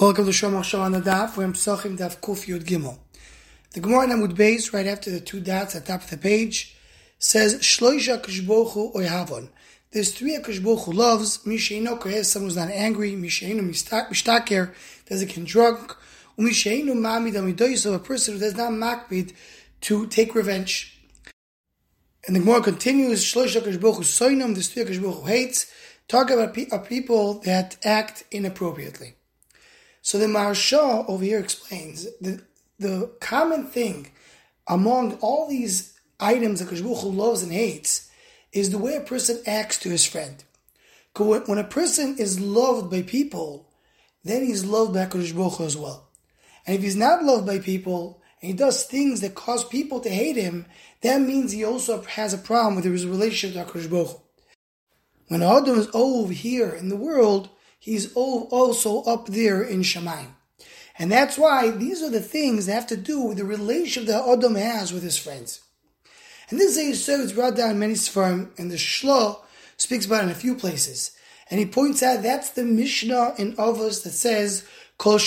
Welcome to Shom Hashem on the Daf. We're in Pesachim Daf Kuf Yud Gimel. The Gemara in Amud Beis, right after the two dots at the top of the page, says Shloisha Kishbochu Oyhavon. There's three Kishbochu loves. Misheino Kohes, someone who's not angry. Misheino Mishtaker, doesn't get drunk. Umisheino Mamid Amidoyis, a person who does not makbid to take revenge. And the Gemara continues, Shloisha Kishbochu Soinam, there's three Kishbochu hates. Talk about people that act inappropriately. So the Maharsha over here explains that the common thing among all these items that Kashbuch loves and hates is the way a person acts to his friend. When a person is loved by people, then he's loved by Kashbuch as well. And if he's not loved by people, and he does things that cause people to hate him, that means he also has a problem with his relationship to HaKadosh When Adam is over here in the world, he's also up there in Shemaim. And that's why these are the things that have to do with the relationship that Adam has with his friends. And this is so it's brought down many Sfarim, and the Shlo speaks about in a few places. And he points out that's the Mishnah in Avos that says, Kol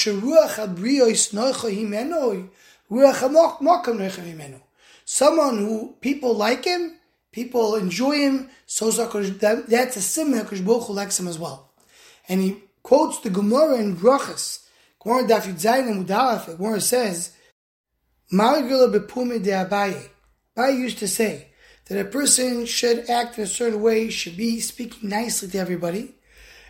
Someone who people like him, people enjoy him, so that's a similar because Baruch likes him as well and he quotes the Gemara in Brachas. Gemara Daf Yudzayin and Mudalaf. Gemara says, "Malgila bepume de Abaye." Abaye used to say that a person should act in a certain way, should be speaking nicely to everybody,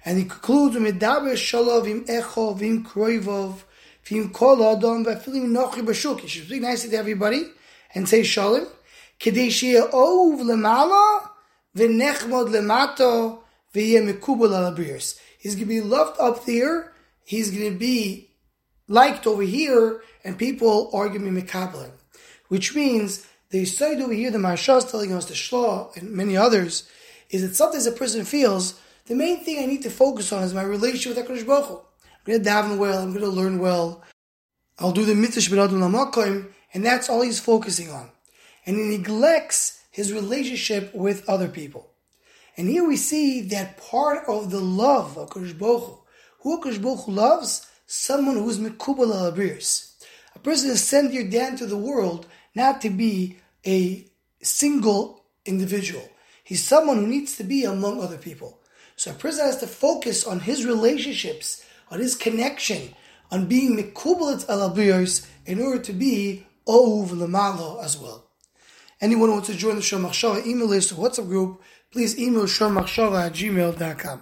and he concludes with "Medaber shalom vim echo vim kroivov vim kol adam v'afilim nochi b'shuk." He should speak nicely to everybody and say shalom. Ov lemala v'nechmod lemato v'yeh mekubal al He's going to be loved up there. He's going to be liked over here, and people are going to be mekabling. Which means the side over here, the Maharsha is telling us, the Shlah and many others, is that sometimes a person feels the main thing I need to focus on is my relationship with HaKadosh Baruch. I'm going to daven well, I'm going to learn well, I'll do the mitzvah b'nadun lamakim, and that's all he's focusing on. And he neglects his relationship with other people. And here we see that part of the love of Kodesh Baruch Who Kodesh Baruch loves? Someone who is Mekubal al A person is sent here down to the world not to be a single individual. He's someone who needs to be among other people. So a person has to focus on his relationships, on his connection, on being Mekubal al in order to be Ov Lamalo as well. Anyone who wants to join the Shom Machshava email list or WhatsApp group, please email shomachshava at gmail.com.